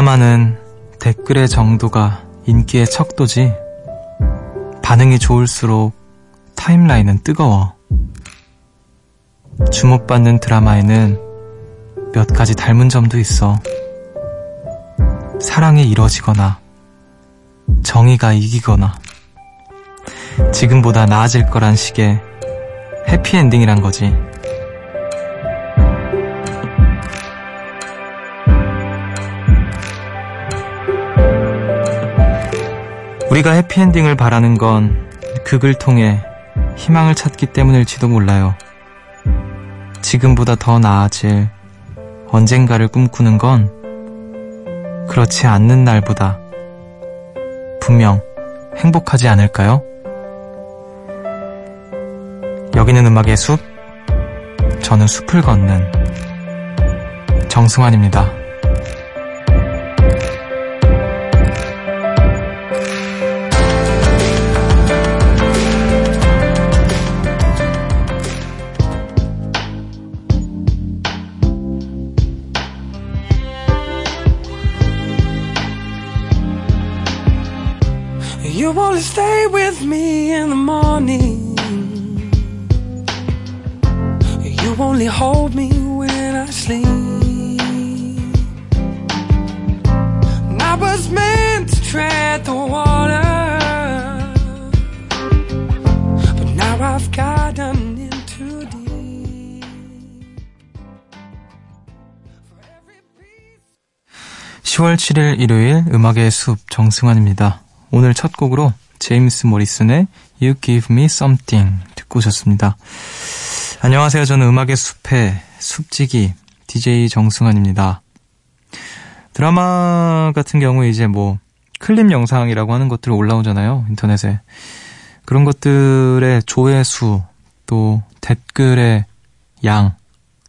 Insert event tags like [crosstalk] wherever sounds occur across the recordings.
드라마는 댓글의 정도가 인기의 척도지 반응이 좋을수록 타임라인은 뜨거워. 주목받는 드라마에는 몇 가지 닮은 점도 있어. 사랑이 이뤄지거나 정의가 이기거나 지금보다 나아질 거란 식의 해피엔딩이란 거지. 우리가 해피엔딩을 바라는 건 극을 통해 희망을 찾기 때문일지도 몰라요. 지금보다 더 나아질 언젠가를 꿈꾸는 건 그렇지 않는 날보다 분명 행복하지 않을까요? 여기는 음악의 숲, 저는 숲을 걷는 정승환입니다. With me in the morning. You only hold me when I sleep. And I was meant to tread the water. But now I've gotten in too deep. For every piece. 10월 7일 일요일 음악의 숲 정승환입니다. 오늘 첫 곡으로 제임스 모리슨의 You Give Me Something 듣고 오셨습니다. 안녕하세요. 저는 음악의 숲의 숲지기 DJ 정승환입니다. 드라마 같은 경우에 이제 뭐 클립 영상이라고 하는 것들 올라오잖아요. 인터넷에. 그런 것들의 조회수 또 댓글의 양,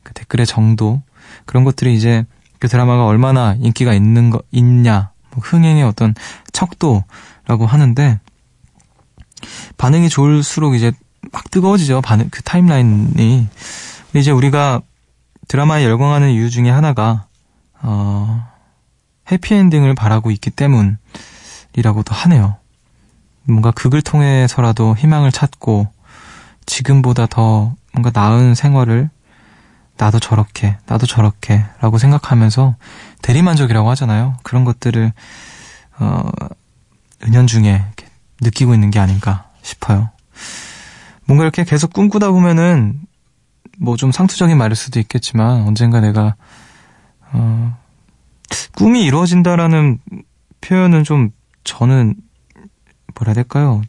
그 댓글의 정도 그런 것들이 이제 그 드라마가 얼마나 인기가 있는 거 있냐, 뭐 흥행의 어떤 척도라고 하는데 반응이 좋을수록 이제 막 뜨거워지죠. 반응 그 타임라인이. 근데 이제 우리가 드라마에 열광하는 이유 중에 하나가 어 해피엔딩을 바라고 있기 때문이라고도 하네요. 뭔가 극을 통해서라도 희망을 찾고 지금보다 더 뭔가 나은 생활을 나도 저렇게, 나도 저렇게 라고 생각하면서 대리만족이라고 하잖아요. 그런 것들을, 어, 은연중에 느끼고 있는 게 아닌가 싶어요. 뭔가 이렇게 계속 꿈꾸다 보면은 뭐 좀 상투적인 말일 수도 있겠지만 언젠가 내가, 어, 꿈이 이루어진다라는 표현은 좀 저는 뭐라 해야 될까요?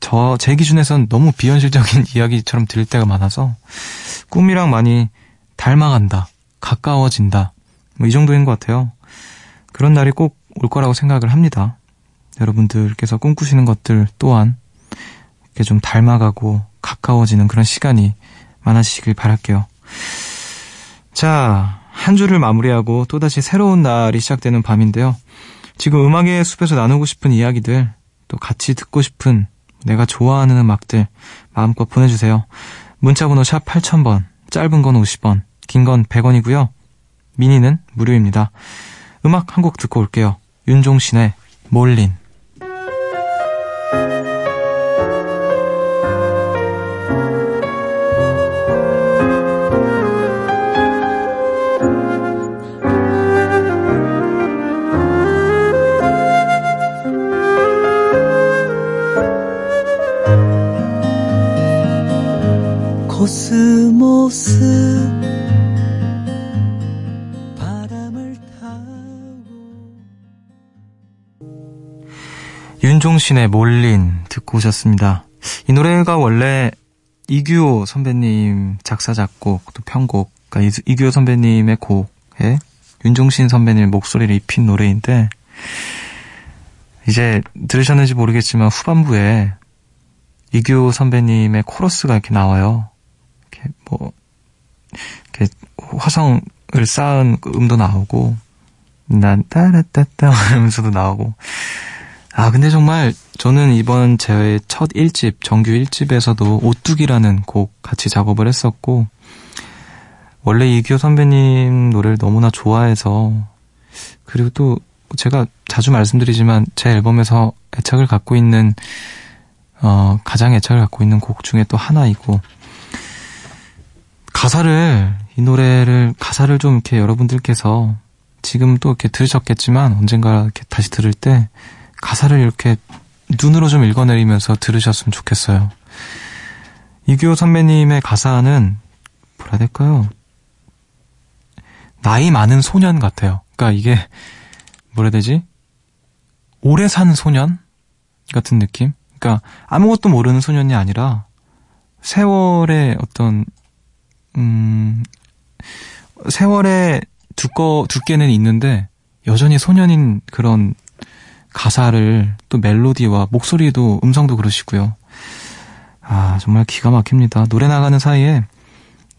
저, 제 기준에선 너무 비현실적인 [laughs] 이야기처럼 들릴 때가 많아서 꿈이랑 많이 닮아간다, 가까워진다, 뭐 이 정도인 것 같아요. 그런 날이 꼭 올 거라고 생각을 합니다. 여러분들께서 꿈꾸시는 것들 또한 이렇게 좀 닮아가고 가까워지는 그런 시간이 많아지시길 바랄게요. 자, 한 주를 마무리하고 또다시 새로운 날이 시작되는 밤인데요. 지금 음악의 숲에서 나누고 싶은 이야기들, 또 같이 듣고 싶은 내가 좋아하는 음악들 마음껏 보내주세요. 문자번호 샵 8000번, 짧은 건 50원, 긴 건 100원이고요. 미니는 무료입니다. 음악 한 곡 듣고 올게요. 윤종신의 몰린. 윤종신의 몰린 듣고 오셨습니다. 이 노래가 원래 이규호 선배님 작사 작곡 또 편곡 그러니까 이- 이규호 선배님의 곡에 윤종신 선배님의 목소리를 입힌 노래인데 이제 들으셨는지 모르겠지만 후반부에 이규호 선배님의 코러스가 이렇게 나와요. 이렇게 뭐 이렇게 화성을 쌓은 그 음도 나오고 난 따라따따 하면서도 나오고 아, 근데 정말 저는 이번 제 첫 1집, 정규 1집에서도 오뚜기라는 곡 같이 작업을 했었고, 원래 이규호 선배님 노래를 너무나 좋아해서, 그리고 또 제가 자주 말씀드리지만 제 앨범에서 애착을 갖고 있는 어, 가장 애착을 갖고 있는 곡 중에 또 하나이고 가사를 이 노래를 가사를 좀 이렇게 여러분들께서 지금 또 이렇게 들으셨겠지만 언젠가 이렇게 다시 들을 때 가사를 이렇게 눈으로 좀 읽어내리면서 들으셨으면 좋겠어요. 이규호 선배님의 가사는 뭐라 될까요? 나이 많은 소년 같아요. 그러니까 이게 뭐라 해야 되지? 오래 산 소년 같은 느낌? 그러니까 아무것도 모르는 소년이 아니라 세월의 어떤 음 세월의 두꺼 두께는 있는데 여전히 소년인 그런 가사를 또 멜로디와 목소리도 음성도 그러시고요. 아 정말 기가 막힙니다. 노래 나가는 사이에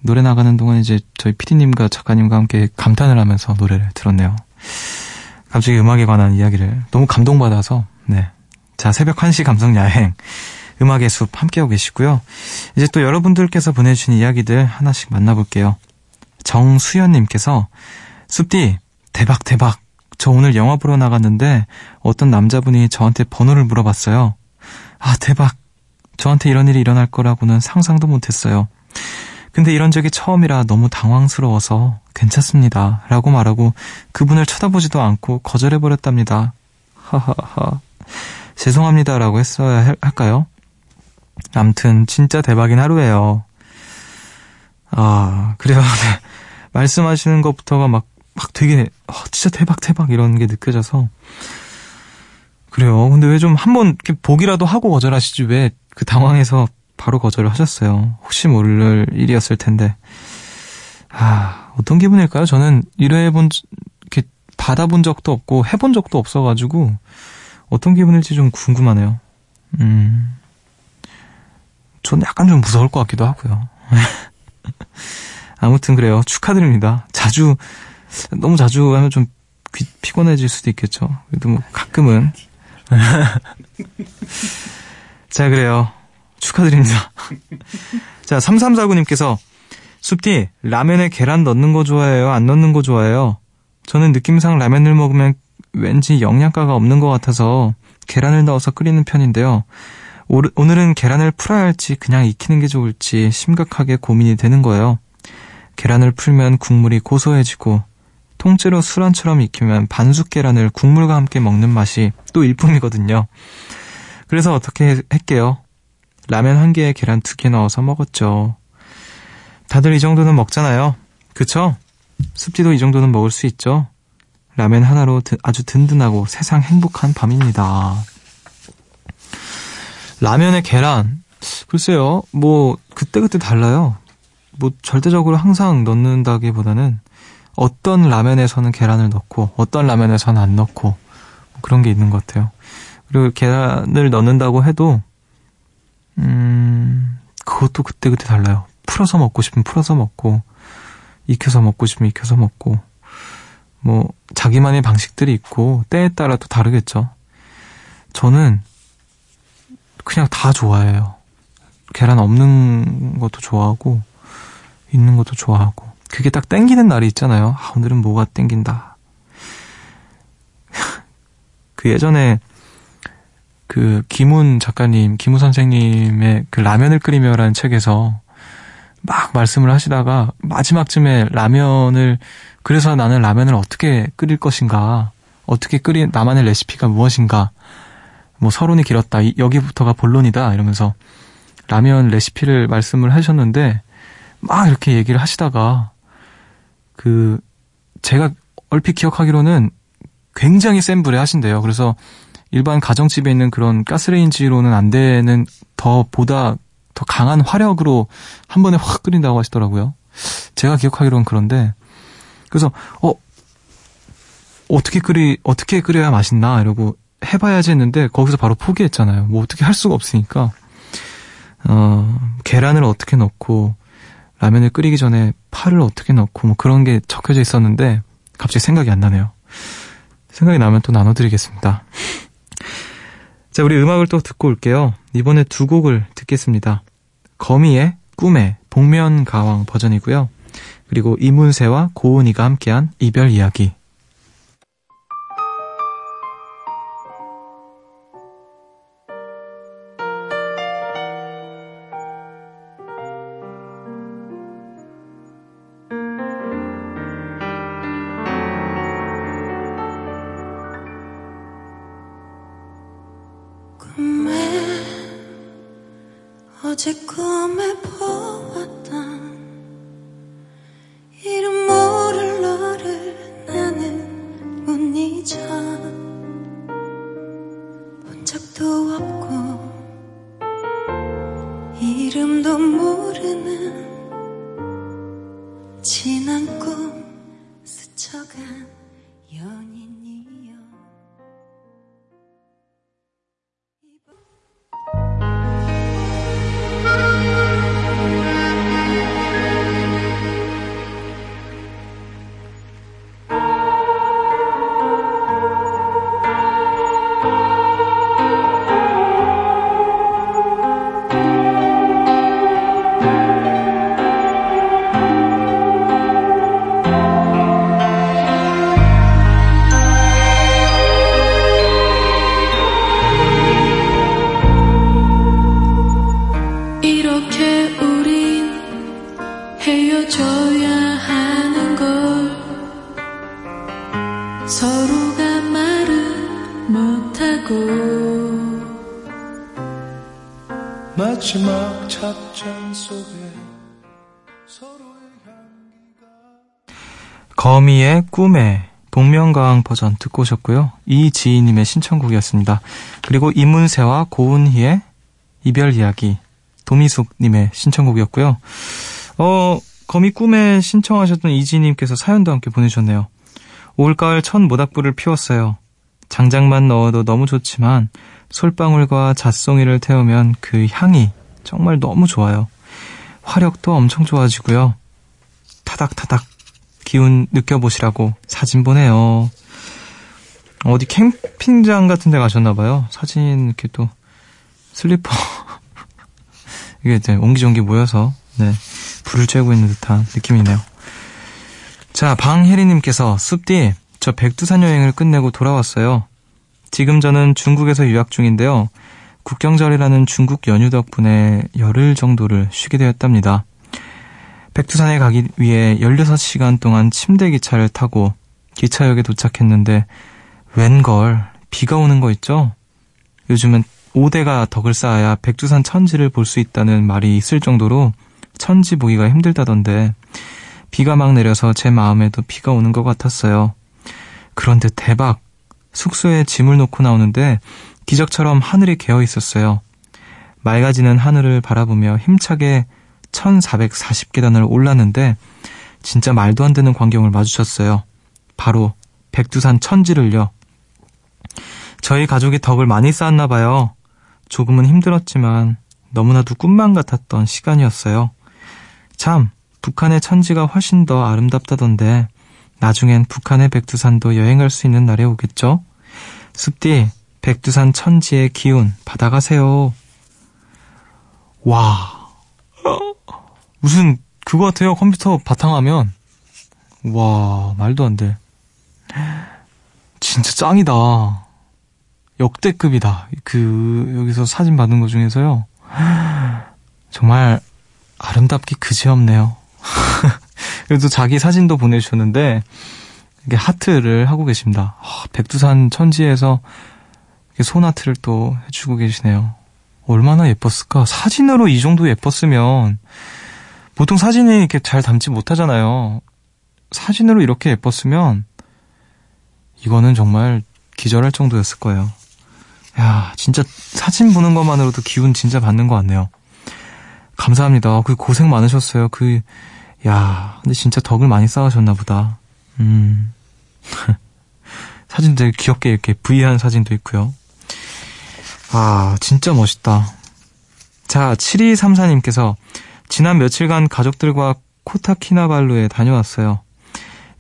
노래 나가는 동안 이제 저희 PD님과 작가님과 함께 감탄을 하면서 노래를 들었네요. 갑자기 음악에 관한 이야기를 너무 감동받아서 네. 자, 새벽 1시 감성 야행 음악의 숲 함께하고 계시고요. 이제 또 여러분들께서 보내주신 이야기들 하나씩 만나볼게요. 정수연님께서 숲디 대박 대박 저 오늘 영화 보러 나갔는데 어떤 남자분이 저한테 번호를 물어봤어요. 아 대박 저한테 이런 일이 일어날 거라고는 상상도 못했어요. 근데 이런 적이 처음이라 너무 당황스러워서 괜찮습니다. 라고 말하고 그분을 쳐다보지도 않고 거절해버렸답니다. 하하하. 죄송합니다. 라고 했어야 할까요? 암튼, 진짜 대박인 하루예요. 아, 그래요. [laughs] 네. 말씀하시는 것부터가 막, 막 되게, 어, 진짜 대박, 대박 이런 게 느껴져서. 그래요. 근데 왜 좀 한번 보기라도 하고 거절하시지 왜 그 당황해서 바로 거절을 하셨어요. 혹시 모를 일이었을 텐데. 아, 어떤 기분일까요? 저는 일해본, 이렇게 받아본 적도 없고 해본 적도 없어가지고 어떤 기분일지 좀 궁금하네요. 음. 저는 약간 좀 무서울 것 같기도 하고요. [laughs] 아무튼 그래요. 축하드립니다. 자주, 너무 자주 하면 좀 피, 피곤해질 수도 있겠죠. 그래도 뭐 가끔은. [laughs] 자, 그래요. 축하드립니다. [laughs] 자, 3349님께서 숲디, 라면에 계란 넣는 거 좋아해요? 안 넣는 거 좋아해요? 저는 느낌상 라면을 먹으면 왠지 영양가가 없는 것 같아서 계란을 넣어서 끓이는 편인데요. 오늘은 계란을 풀어야 할지 그냥 익히는 게 좋을지 심각하게 고민이 되는 거예요. 계란을 풀면 국물이 고소해지고 통째로 술안처럼 익히면 반숙 계란을 국물과 함께 먹는 맛이 또 일품이거든요. 그래서 어떻게 할게요? 라면 한 개에 계란 두 개 넣어서 먹었죠. 다들 이 정도는 먹잖아요. 그쵸? 습지도 이 정도는 먹을 수 있죠? 라면 하나로 아주 든든하고 세상 행복한 밤입니다. 라면에 계란. 글쎄요, 뭐, 그때그때 달라요. 뭐, 절대적으로 항상 넣는다기보다는 어떤 라면에서는 계란을 넣고, 어떤 라면에서는 안 넣고, 뭐 그런 게 있는 것 같아요. 그리고 계란을 넣는다고 해도, 음, 그것도 그때 그때 달라요. 풀어서 먹고 싶으면 풀어서 먹고, 익혀서 먹고 싶으면 익혀서 먹고, 뭐, 자기만의 방식들이 있고, 때에 따라 또 다르겠죠. 저는 그냥 다 좋아해요. 계란 없는 것도 좋아하고, 있는 것도 좋아하고. 그게 딱 땡기는 날이 있잖아요. 아, 오늘은 뭐가 땡긴다. [laughs] 그 예전에 그 김훈 작가님, 김훈 선생님의 그 라면을 끓이며라는 책에서 막 말씀을 하시다가 마지막쯤에 라면을 그래서 나는 라면을 어떻게 끓일 것인가, 어떻게 끓인 나만의 레시피가 무엇인가, 뭐 서론이 길었다, 여기부터가 본론이다 이러면서 라면 레시피를 말씀을 하셨는데 막 이렇게 얘기를 하시다가 그 제가 얼핏 기억하기로는 굉장히 센 불에 하신대요. 그래서 일반 가정집에 있는 그런 가스레인지로는 안 되는 더 보다 더 강한 화력으로 한 번에 확 끓인다고 하시더라고요. 제가 기억하기로는 그런데 그래서 어 어떻게 끓이 어떻게 끓여야 맛있나 이러고 해봐야지 했는데 거기서 바로 포기했잖아요. 뭐 어떻게 할 수가 없으니까 어 계란을 어떻게 넣고 라면을 끓이기 전에 파를 어떻게 넣고 뭐 그런 게 적혀져 있었는데 갑자기 생각이 안 나네요. 생각이 나면 또 나눠드리겠습니다. 자, 우리 음악을 또 듣고 올게요. 이번에 두 곡을 듣겠습니다. 거미의 꿈의 복면가왕 버전이고요. 그리고 이문세와 고은이가 함께한 이별 이야기. 거미의 꿈에 복면가왕 버전 듣고 오셨고요. 이지희님의 신청곡이었습니다. 그리고 이문세와 고은희의 이별 이야기, 도미숙님의 신청곡이었고요. 어, 거미 꿈에 신청하셨던 이지희님께서 사연도 함께 보내주셨네요. 올가을 첫 모닥불을 피웠어요. 장작만 넣어도 너무 좋지만 솔방울과 잣송이를 태우면 그 향이 정말 너무 좋아요. 화력도 엄청 좋아지고요. 타닥타닥 기운 느껴보시라고 사진 보내요. 어디 캠핑장 같은 데 가셨나봐요. 사진 이렇게 또 슬리퍼 [laughs] 이게 이제 옹기종기 모여서 네 불을 쬐고 있는 듯한 느낌이네요. 자 방혜리님께서 숲디 저 백두산 여행을 끝내고 돌아왔어요. 지금 저는 중국에서 유학 중인데요. 국경절이라는 중국 연휴 덕분에 열흘 정도를 쉬게 되었답니다. 백두산에 가기 위해 16시간 동안 침대 기차를 타고 기차역에 도착했는데 웬걸 비가 오는 거 있죠? 요즘은 5대가 덕을 쌓아야 백두산 천지를 볼 수 있다는 말이 있을 정도로 천지 보기가 힘들다던데 비가 막 내려서 제 마음에도 비가 오는 것 같았어요. 그런데 대박! 숙소에 짐을 놓고 나오는데 기적처럼 하늘이 개어 있었어요. 맑아지는 하늘을 바라보며 힘차게 1440계단을 올랐는데 진짜 말도 안 되는 광경을 마주쳤어요. 바로 백두산 천지를요. 저희 가족이 덕을 많이 쌓았나 봐요. 조금은 힘들었지만 너무나도 꿈만 같았던 시간이었어요. 참, 북한의 천지가 훨씬 더 아름답다던데 나중엔 북한의 백두산도 여행할 수 있는 날이 오겠죠? 숲디, 백두산 천지의 기운 받아가세요. 와, 무슨 그거 같아요. 컴퓨터 바탕화면. 와, 말도 안 돼. 진짜 짱이다. 역대급이다. 그 여기서 사진 받은 것 중에서요. 정말 아름답기 그지없네요. [laughs] 그래도 자기 사진도 보내주셨는데 이게 하트를 하고 계십니다. 아, 백두산 천지에서 손하트를 또 해주고 계시네요. 얼마나 예뻤을까? 사진으로 이 정도 예뻤으면 보통 사진이 이렇게 잘 담지 못하잖아요. 사진으로 이렇게 예뻤으면 이거는 정말 기절할 정도였을 거예요. 야, 진짜 사진 보는 것만으로도 기운 진짜 받는 것 같네요. 감사합니다. 그 고생 많으셨어요. 그, 야, 근데 진짜 덕을 많이 쌓으셨나 보다. 음. [laughs] 사진 되게 귀엽게 이렇게 V한 사진도 있고요. 아, 진짜 멋있다. 자, 7234님께서 지난 며칠간 가족들과 코타키나발루에 다녀왔어요.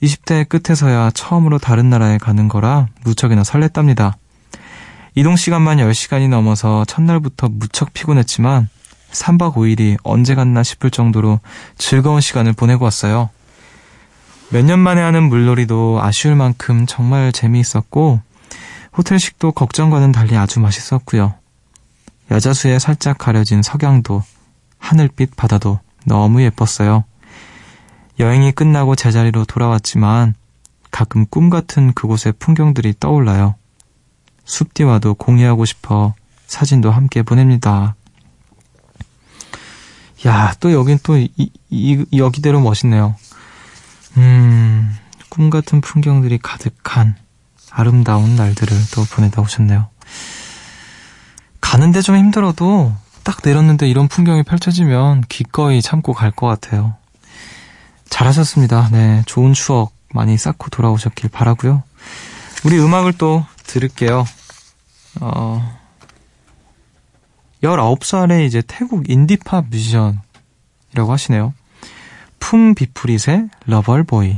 20대 끝에서야 처음으로 다른 나라에 가는 거라 무척이나 설렜답니다. 이동 시간만 10시간이 넘어서 첫날부터 무척 피곤했지만 3박 5일이 언제 갔나 싶을 정도로 즐거운 시간을 보내고 왔어요. 몇 년 만에 하는 물놀이도 아쉬울 만큼 정말 재미있었고 호텔식도 걱정과는 달리 아주 맛있었고요. 야자수에 살짝 가려진 석양도 하늘빛 바다도 너무 예뻤어요. 여행이 끝나고 제자리로 돌아왔지만 가끔 꿈 같은 그곳의 풍경들이 떠올라요. 숲디와도 공유하고 싶어 사진도 함께 보냅니다. 야, 또 여긴 또 이, 이, 여기대로 멋있네요. 음, 꿈 같은 풍경들이 가득한 아름다운 날들을 또 보내다 오셨네요. 가는데 좀 힘들어도 딱 내렸는데 이런 풍경이 펼쳐지면 기꺼이 참고 갈 것 같아요. 잘하셨습니다. 네, 좋은 추억 많이 쌓고 돌아오셨길 바라고요. 우리 음악을 또 들을게요. 어, 19살에 이제 태국 인디팝 뮤지션이라고 하시네요. 품 비프릿의 러벌보이.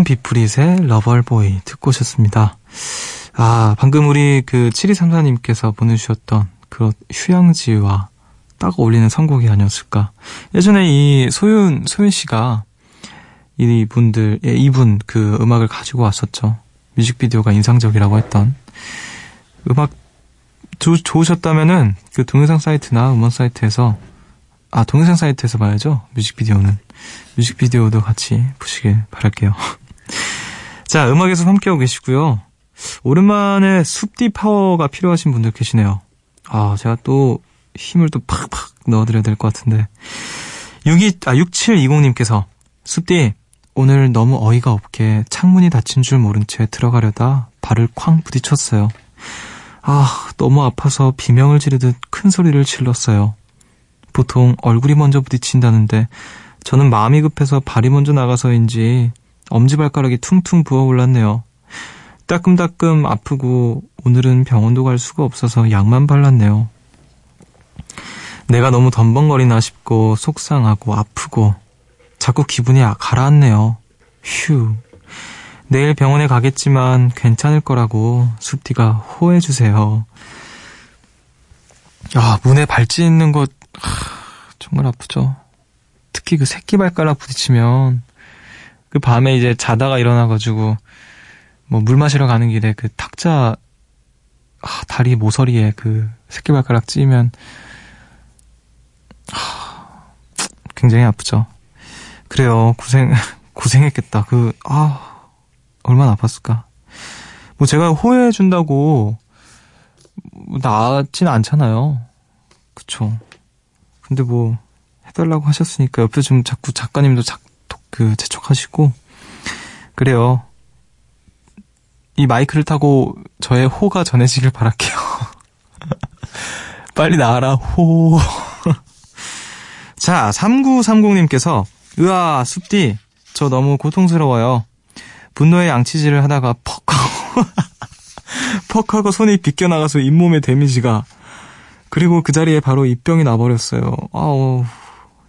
품 비푸릿의 Lover Boy 듣고 오셨습니다. 아, 방금 우리 그 7234님께서 보내주셨던 그 휴양지와 딱 어울리는 선곡이 아니었을까. 예전에 이 소윤, 소윤 씨가 이분들, 예, 이분 그 음악을 가지고 왔었죠. 뮤직비디오가 인상적이라고 했던. 음악 조, 좋으셨다면은 그 동영상 사이트나 음원 사이트에서 아, 동영상 사이트에서 봐야죠. 뮤직비디오는. 뮤직비디오도 같이 보시길 바랄게요. [laughs] 자, 음악에서 함께하고 계시고요. 오랜만에 숲디 파워가 필요하신 분들 계시네요. 아, 제가 또 힘을 또 팍팍 넣어드려야 될 것 같은데. 62, 아, 6720님께서 숲디, 오늘 너무 어이가 없게 창문이 닫힌 줄 모른 채 들어가려다 발을 쾅 부딪혔어요. 아, 너무 아파서 비명을 지르듯 큰 소리를 질렀어요. 보통 얼굴이 먼저 부딪힌다는데 저는 마음이 급해서 발이 먼저 나가서인지 엄지발가락이 퉁퉁 부어올랐네요. 따끔따끔 아프고 오늘은 병원도 갈 수가 없어서 약만 발랐네요. 내가 너무 덤벙거리나 싶고 속상하고 아프고 자꾸 기분이 가라앉네요. 휴. 내일 병원에 가겠지만 괜찮을 거라고 숲디가 호해주세요. 야, 문에 발찌 있는 것 정말 아프죠. 특히 그 새끼 발가락 부딪히면 그 밤에 이제 자다가 일어나가지고 뭐 물 마시러 가는 길에 그 탁자 아, 다리 모서리에 그 새끼발가락 찌면 아, 굉장히 아프죠. 그래요. 고생 [laughs] 고생했겠다. 그 아, 얼마나 아팠을까. 뭐 제가 호해해 준다고 나진 않잖아요. 그쵸. 근데 뭐 해달라고 하셨으니까 옆에 좀 자꾸 작가님도 자, 그 재촉하시고 그래요. 이 마이크를 타고 저의 호가 전해지길 바랄게요. [laughs] 빨리 나와라 호. [laughs] 자, 3930님께서 으아, 숲디. 저 너무 고통스러워요. 분노의 양치질을 하다가 퍽 하고 [laughs] 퍽 하고 손이 비껴나가서 잇몸에 데미지가 그리고 그 자리에 바로 입병이 나버렸어요. 아우,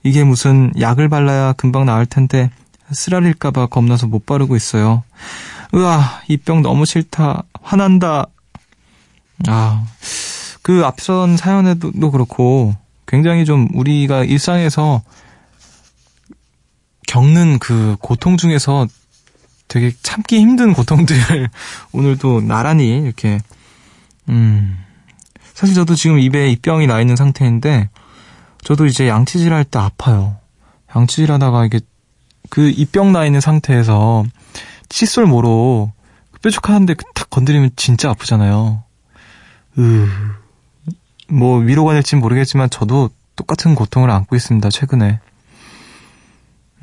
이게 무슨 약을 발라야 금방 나을 텐데 쓰라릴까봐 겁나서 못 바르고 있어요. 으아, 이 병 너무 싫다. 화난다. 아, 그 앞선 사연에도 그렇고 굉장히 좀 우리가 일상에서 겪는 그 고통 중에서 되게 참기 힘든 고통들을 [laughs] 오늘도 나란히 이렇게 음 사실 저도 지금 입에 입병이 나 있는 상태인데 저도 이제 양치질 할 때 아파요. 양치질 하다가 이게 그 입병 나 있는 상태에서 칫솔 모로 뾰족하는데 탁 건드리면 진짜 아프잖아요. 으, 뭐 위로가 될진 모르겠지만 저도 똑같은 고통을 안고 있습니다. 최근에.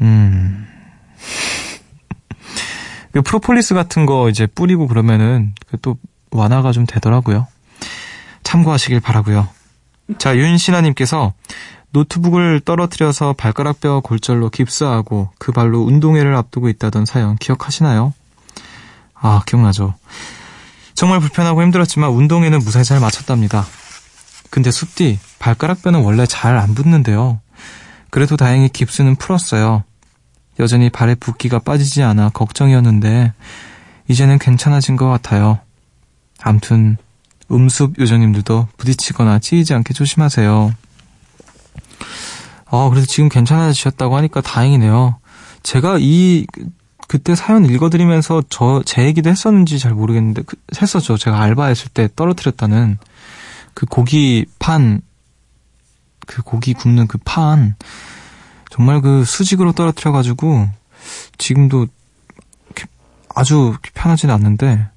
음. [laughs] 그 프로폴리스 같은 거 이제 뿌리고 그러면은 또 완화가 좀 되더라고요. 참고하시길 바라고요. 자, 윤신아님께서 노트북을 떨어뜨려서 발가락뼈 골절로 깁스하고 그 발로 운동회를 앞두고 있다던 사연 기억하시나요? 아, 기억나죠. 정말 불편하고 힘들었지만 운동회는 무사히 잘 마쳤답니다. 근데 숲디, 발가락뼈는 원래 잘 안 붙는데요. 그래도 다행히 깁스는 풀었어요. 여전히 발에 붓기가 빠지지 않아 걱정이었는데 이제는 괜찮아진 것 같아요. 암튼 음습 요정님들도 부딪히거나 찌이지 않게 조심하세요. 아, 그래도 지금 괜찮아지셨다고 하니까 다행이네요. 제가 이 그때 사연 읽어드리면서 저 제 얘기도 했었는지 잘 모르겠는데 그, 했었죠. 제가 알바했을 때 떨어뜨렸다는 그 고기 판, 그 고기 굽는 그 판, 정말 그 수직으로 떨어뜨려가지고 지금도 아주 편하지는 않는데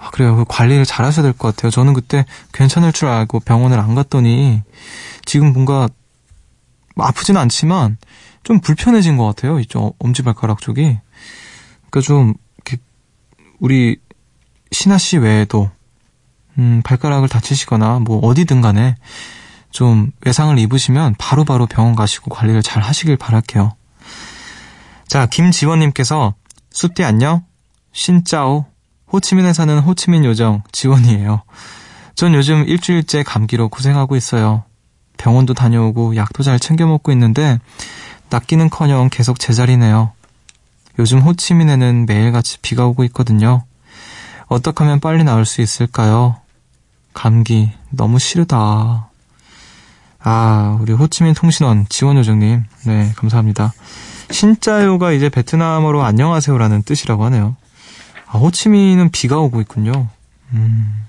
아, 그래요. 그 관리를 잘 하셔야 될 것 같아요. 저는 그때 괜찮을 줄 알고 병원을 안 갔더니 지금 뭔가 아프지는 않지만 좀 불편해진 것 같아요. 이쪽 엄지발가락 쪽이. 그러니까 좀 우리 신하 씨 외에도 음, 발가락을 다치시거나 뭐 어디든 간에 좀 외상을 입으시면 바로바로 바로 병원 가시고 관리를 잘 하시길 바랄게요. 자, 김지원님께서 숲디 안녕? 신짜오. 호치민에 사는 호치민 요정 지원이에요. 전 요즘 일주일째 감기로 고생하고 있어요. 병원도 다녀오고 약도 잘 챙겨 먹고 있는데 낫기는 커녕 계속 제자리네요. 요즘 호치민에는 매일같이 비가 오고 있거든요. 어떻게 하면 빨리 나을 수 있을까요? 감기 너무 싫다. 아, 우리 호치민 통신원 지원 요정님, 네 감사합니다. 신짜요가 이제 베트남어로 안녕하세요라는 뜻이라고 하네요. 아, 호치민은 비가 오고 있군요. 음,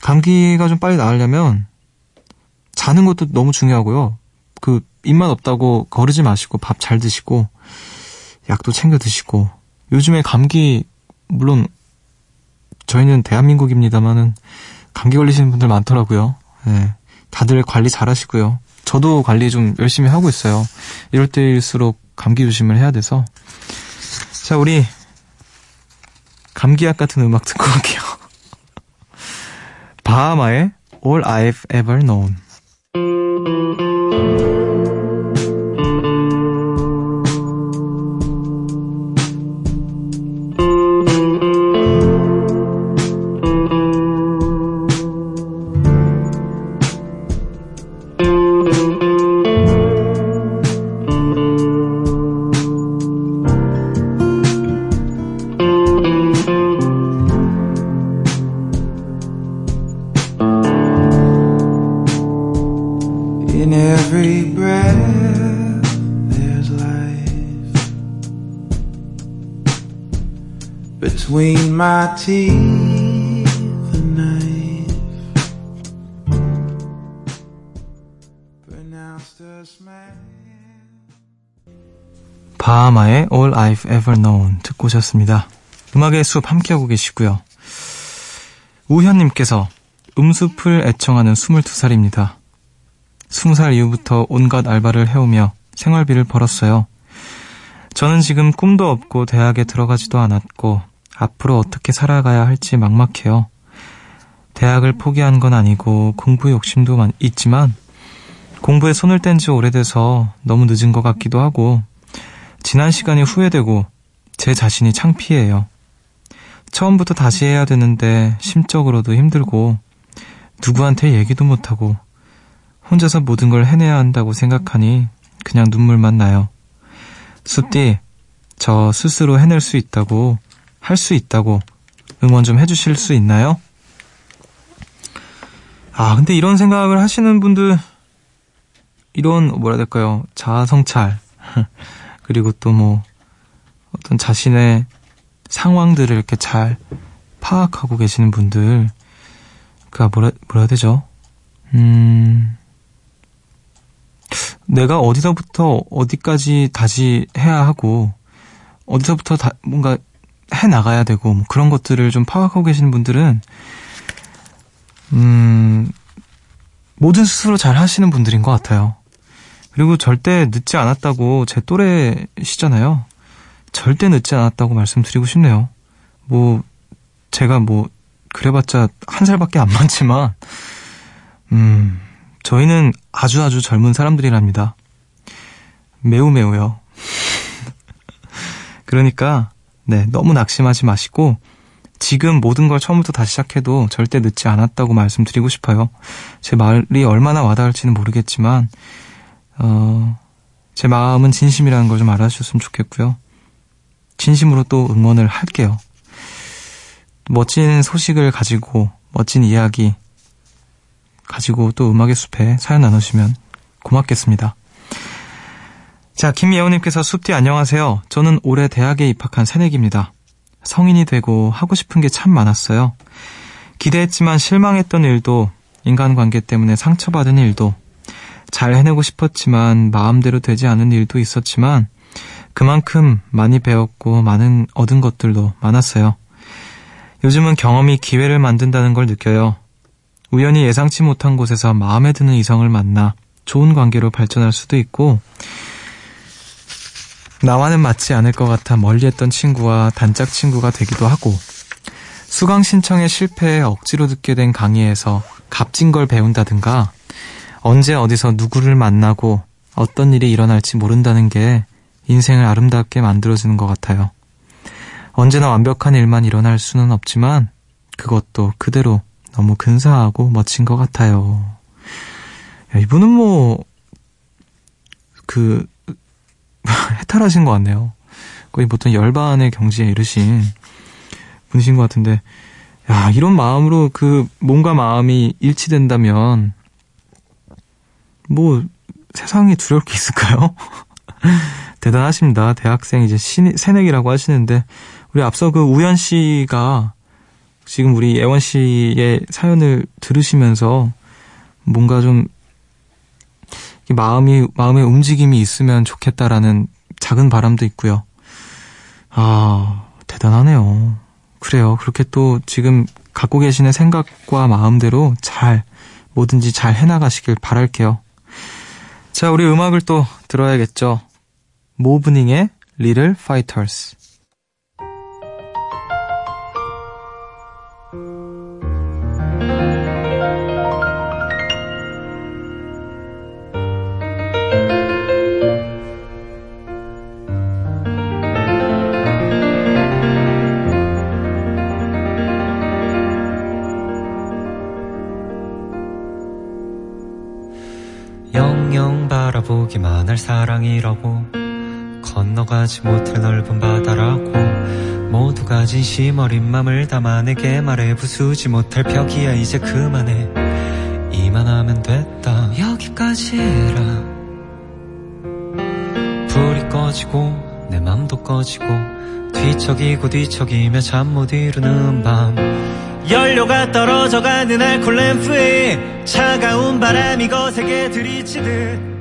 감기가 좀 빨리 나으려면 자는 것도 너무 중요하고요. 그 입맛 없다고 거르지 마시고 밥 잘 드시고 약도 챙겨 드시고 요즘에 감기 물론 저희는 대한민국입니다만은 감기 걸리시는 분들 많더라고요. 네. 다들 관리 잘 하시고요. 저도 관리 좀 열심히 하고 있어요. 이럴 때일수록 감기 조심을 해야 돼서. 자, 우리 감기약 같은 음악 듣고 올게요. [laughs] 바하마의 All I've Ever Known. I've Ever Known 듣고 오셨습니다. 음악의 숲 함께하고 계시고요. 우현님께서 음숲을 애청하는 22살입니다. 20살 이후부터 온갖 알바를 해오며 생활비를 벌었어요. 저는 지금 꿈도 없고 대학에 들어가지도 않았고 앞으로 어떻게 살아가야 할지 막막해요. 대학을 포기한 건 아니고 공부 욕심도 있지만 공부에 손을 뗀 지 오래돼서 너무 늦은 것 같기도 하고 지난 시간이 후회되고 제 자신이 창피해요. 처음부터 다시 해야 되는데 심적으로도 힘들고 누구한테 얘기도 못하고 혼자서 모든 걸 해내야 한다고 생각하니 그냥 눈물만 나요. 숲디, 저 스스로 해낼 수 있다고 할 수 있다고 응원 좀 해주실 수 있나요? 아, 근데 이런 생각을 하시는 분들, 이런, 뭐라 해야 될까요? 자아 성찰, [laughs] 그리고 또 뭐, 어떤 자신의 상황들을 이렇게 잘 파악하고 계시는 분들, 그가 뭐라, 뭐라 해야 되죠? 음, 내가 어디서부터 어디까지 다시 해야 하고, 어디서부터 다, 뭔가 해 나가야 되고 뭐 그런 것들을 좀 파악하고 계시는 분들은 음 모든 스스로 잘 하시는 분들인 것 같아요. 그리고 절대 늦지 않았다고 제 또래시잖아요. 절대 늦지 않았다고 말씀드리고 싶네요. 뭐 제가 뭐 그래봤자 한 살밖에 안 많지만 음 저희는 아주 아주 젊은 사람들이랍니다. 매우 매우요. [laughs] 그러니까 네, 너무 낙심하지 마시고 지금 모든 걸 처음부터 다시 시작해도 절대 늦지 않았다고 말씀드리고 싶어요. 제 말이 얼마나 와닿을지는 모르겠지만 어, 제 마음은 진심이라는 걸 좀 알아주셨으면 좋겠고요. 진심으로 또 응원을 할게요. 멋진 소식을 가지고, 멋진 이야기 가지고 또 음악의 숲에 사연 나누시면 고맙겠습니다. 자, 김예원님께서 숲디 안녕하세요. 저는 올해 대학에 입학한 새내기입니다. 성인이 되고 하고 싶은 게 참 많았어요. 기대했지만 실망했던 일도, 인간관계 때문에 상처받은 일도, 잘 해내고 싶었지만 마음대로 되지 않은 일도 있었지만, 그만큼 많이 배웠고 많은 얻은 것들도 많았어요. 요즘은 경험이 기회를 만든다는 걸 느껴요. 우연히 예상치 못한 곳에서 마음에 드는 이성을 만나 좋은 관계로 발전할 수도 있고, 나와는 맞지 않을 것 같아 멀리했던 친구와 단짝 친구가 되기도 하고, 수강 신청에 실패해 억지로 듣게 된 강의에서 값진 걸 배운다든가, 언제 어디서 누구를 만나고 어떤 일이 일어날지 모른다는 게 인생을 아름답게 만들어주는 것 같아요. 언제나 완벽한 일만 일어날 수는 없지만, 그것도 그대로 너무 근사하고 멋진 것 같아요. 야, 이분은 뭐, 그, [laughs] 해탈하신 것 같네요. 거의 보통 열반의 경지에 이르신 분이신 것 같은데, 야, 이런 마음으로 그 몸과 마음이 일치된다면, 뭐, 세상에 두려울 게 있을까요? [laughs] 대단하십니다. 대학생 이제 신, 새내기라고 하시는데, 우리 앞서 그 우연 씨가 지금 우리 예원 씨의 사연을 들으시면서 뭔가 좀 마음이 마음의 움직임이 있으면 좋겠다라는 작은 바람도 있고요. 아 대단하네요. 그래요. 그렇게 또 지금 갖고 계시는 생각과 마음대로 잘 뭐든지 잘 해나가시길 바랄게요. 자, 우리 음악을 또 들어야겠죠. 모브닝의 Little Fighters. 영영 바라보기만 할 사랑이라고 건너가지 못할 넓은 바다라고 모두가 진심 어린 맘을 담아 내게 말해 부수지 못할 벽이야 이제 그만해. 이만하면 됐다. 여기까지라. 불이 꺼지고 내 맘도 꺼지고 뒤척이고 뒤척이며 잠 못 이루는 밤. 연료가 떨어져가는 알콜 램프에 차가운 바람이 거세게 들이치듯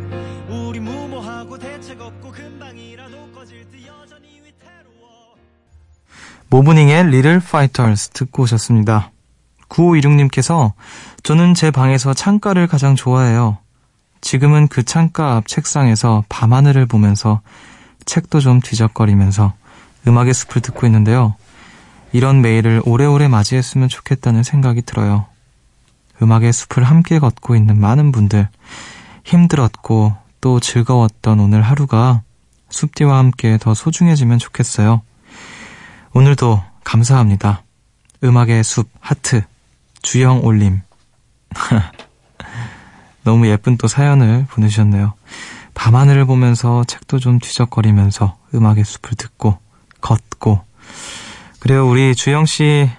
모브닝의 Little Fighters 듣고 오셨습니다. 9526님께서 저는 제 방에서 창가를 가장 좋아해요. 지금은 그 창가 앞 책상에서 밤하늘을 보면서 책도 좀 뒤적거리면서 음악의 숲을 듣고 있는데요. 이런 매일을 오래오래 맞이했으면 좋겠다는 생각이 들어요. 음악의 숲을 함께 걷고 있는 많은 분들, 힘들었고 또 즐거웠던 오늘 하루가 숲디와 함께 더 소중해지면 좋겠어요. 오늘도 감사합니다. 음악의 숲 하트 주영 올림 [laughs] 너무 예쁜 또 사연을 보내주셨네요. 밤하늘을 보면서 책도 좀 뒤적거리면서 음악의 숲을 듣고 걷고 그래요 우리 주영 씨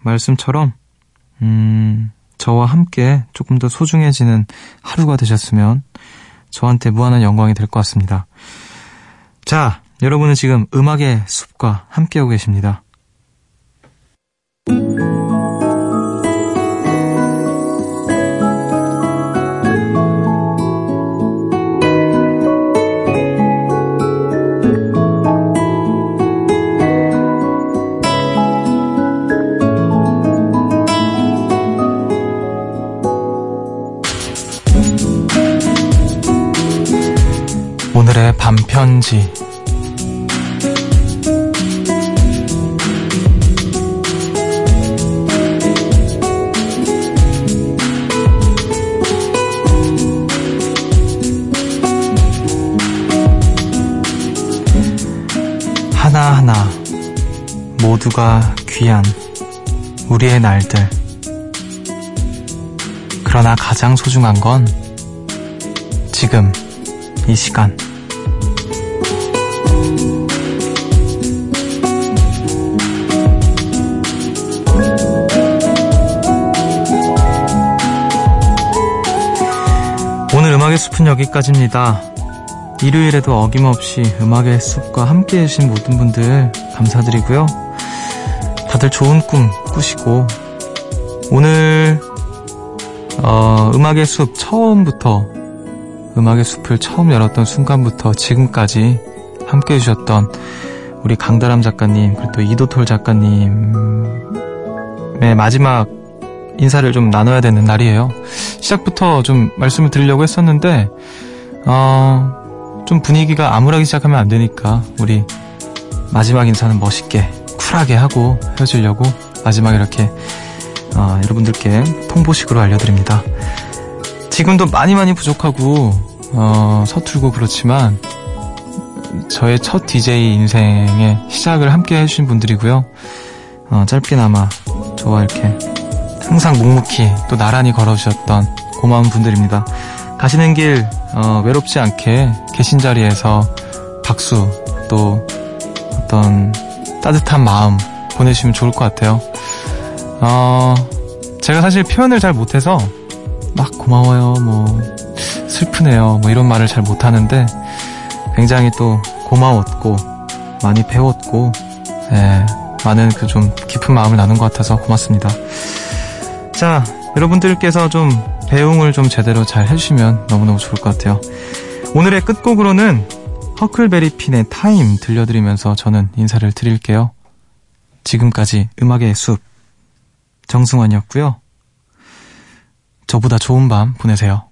말씀처럼 음 저와 함께 조금 더 소중해지는 하루가 되셨으면 저한테 무한한 영광이 될 것 같습니다. 자, 여러분은 지금 음악의 숲과 함께하고 계십니다. 오늘의 밤편지 소중하고가 귀한 우리의 날들. 그러나 가장 소중한 건 지금 이 시간. 오늘 음악의 숲은 여기까지입니다. 일요일에도 어김없이 음악의 숲과 함께 해주신 모든 분들 감사드리고요. 다들 좋은 꿈 꾸시고 오늘 어, 음악의 숲 처음부터 음악의 숲을 처음 열었던 순간부터 지금까지 함께 해주셨던 우리 강다람 작가님 그리고 또 이도톨 작가님의 마지막 인사를 좀 나눠야 되는 날이에요. 시작부터 좀 말씀을 드리려고 했었는데 어, 좀 분위기가 암울하기 시작하면 안 되니까 우리 마지막 인사는 멋있게 쿨하게 하고 헤어지려고 마지막에 이렇게 어, 여러분들께 통보식으로 알려드립니다. 지금도 많이 많이 부족하고 어, 서툴고 그렇지만 저의 첫 DJ 인생의 시작을 함께 해주신 분들이고요. 어, 짧게나마 저와 이렇게 항상 묵묵히 또 나란히 걸어주셨던 고마운 분들입니다. 가시는 길 어, 외롭지 않게 계신 자리에서 박수 또 어떤 따뜻한 마음 보내주시면 좋을 것 같아요. 어, 제가 사실 표현을 잘 못해서 막 고마워요, 뭐 슬프네요, 뭐 이런 말을 잘 못하는데 굉장히 또 고마웠고 많이 배웠고 예, 많은 그 좀 깊은 마음을 나눈 것 같아서 고맙습니다. 자, 여러분들께서 좀 배웅을 좀 제대로 잘 해주시면 너무너무 좋을 것 같아요. 오늘의 끝곡으로는 허클베리핀의 타임 들려드리면서 저는 인사를 드릴게요. 지금까지 음악의 숲 정승환이었고요. 저보다 좋은 밤 보내세요.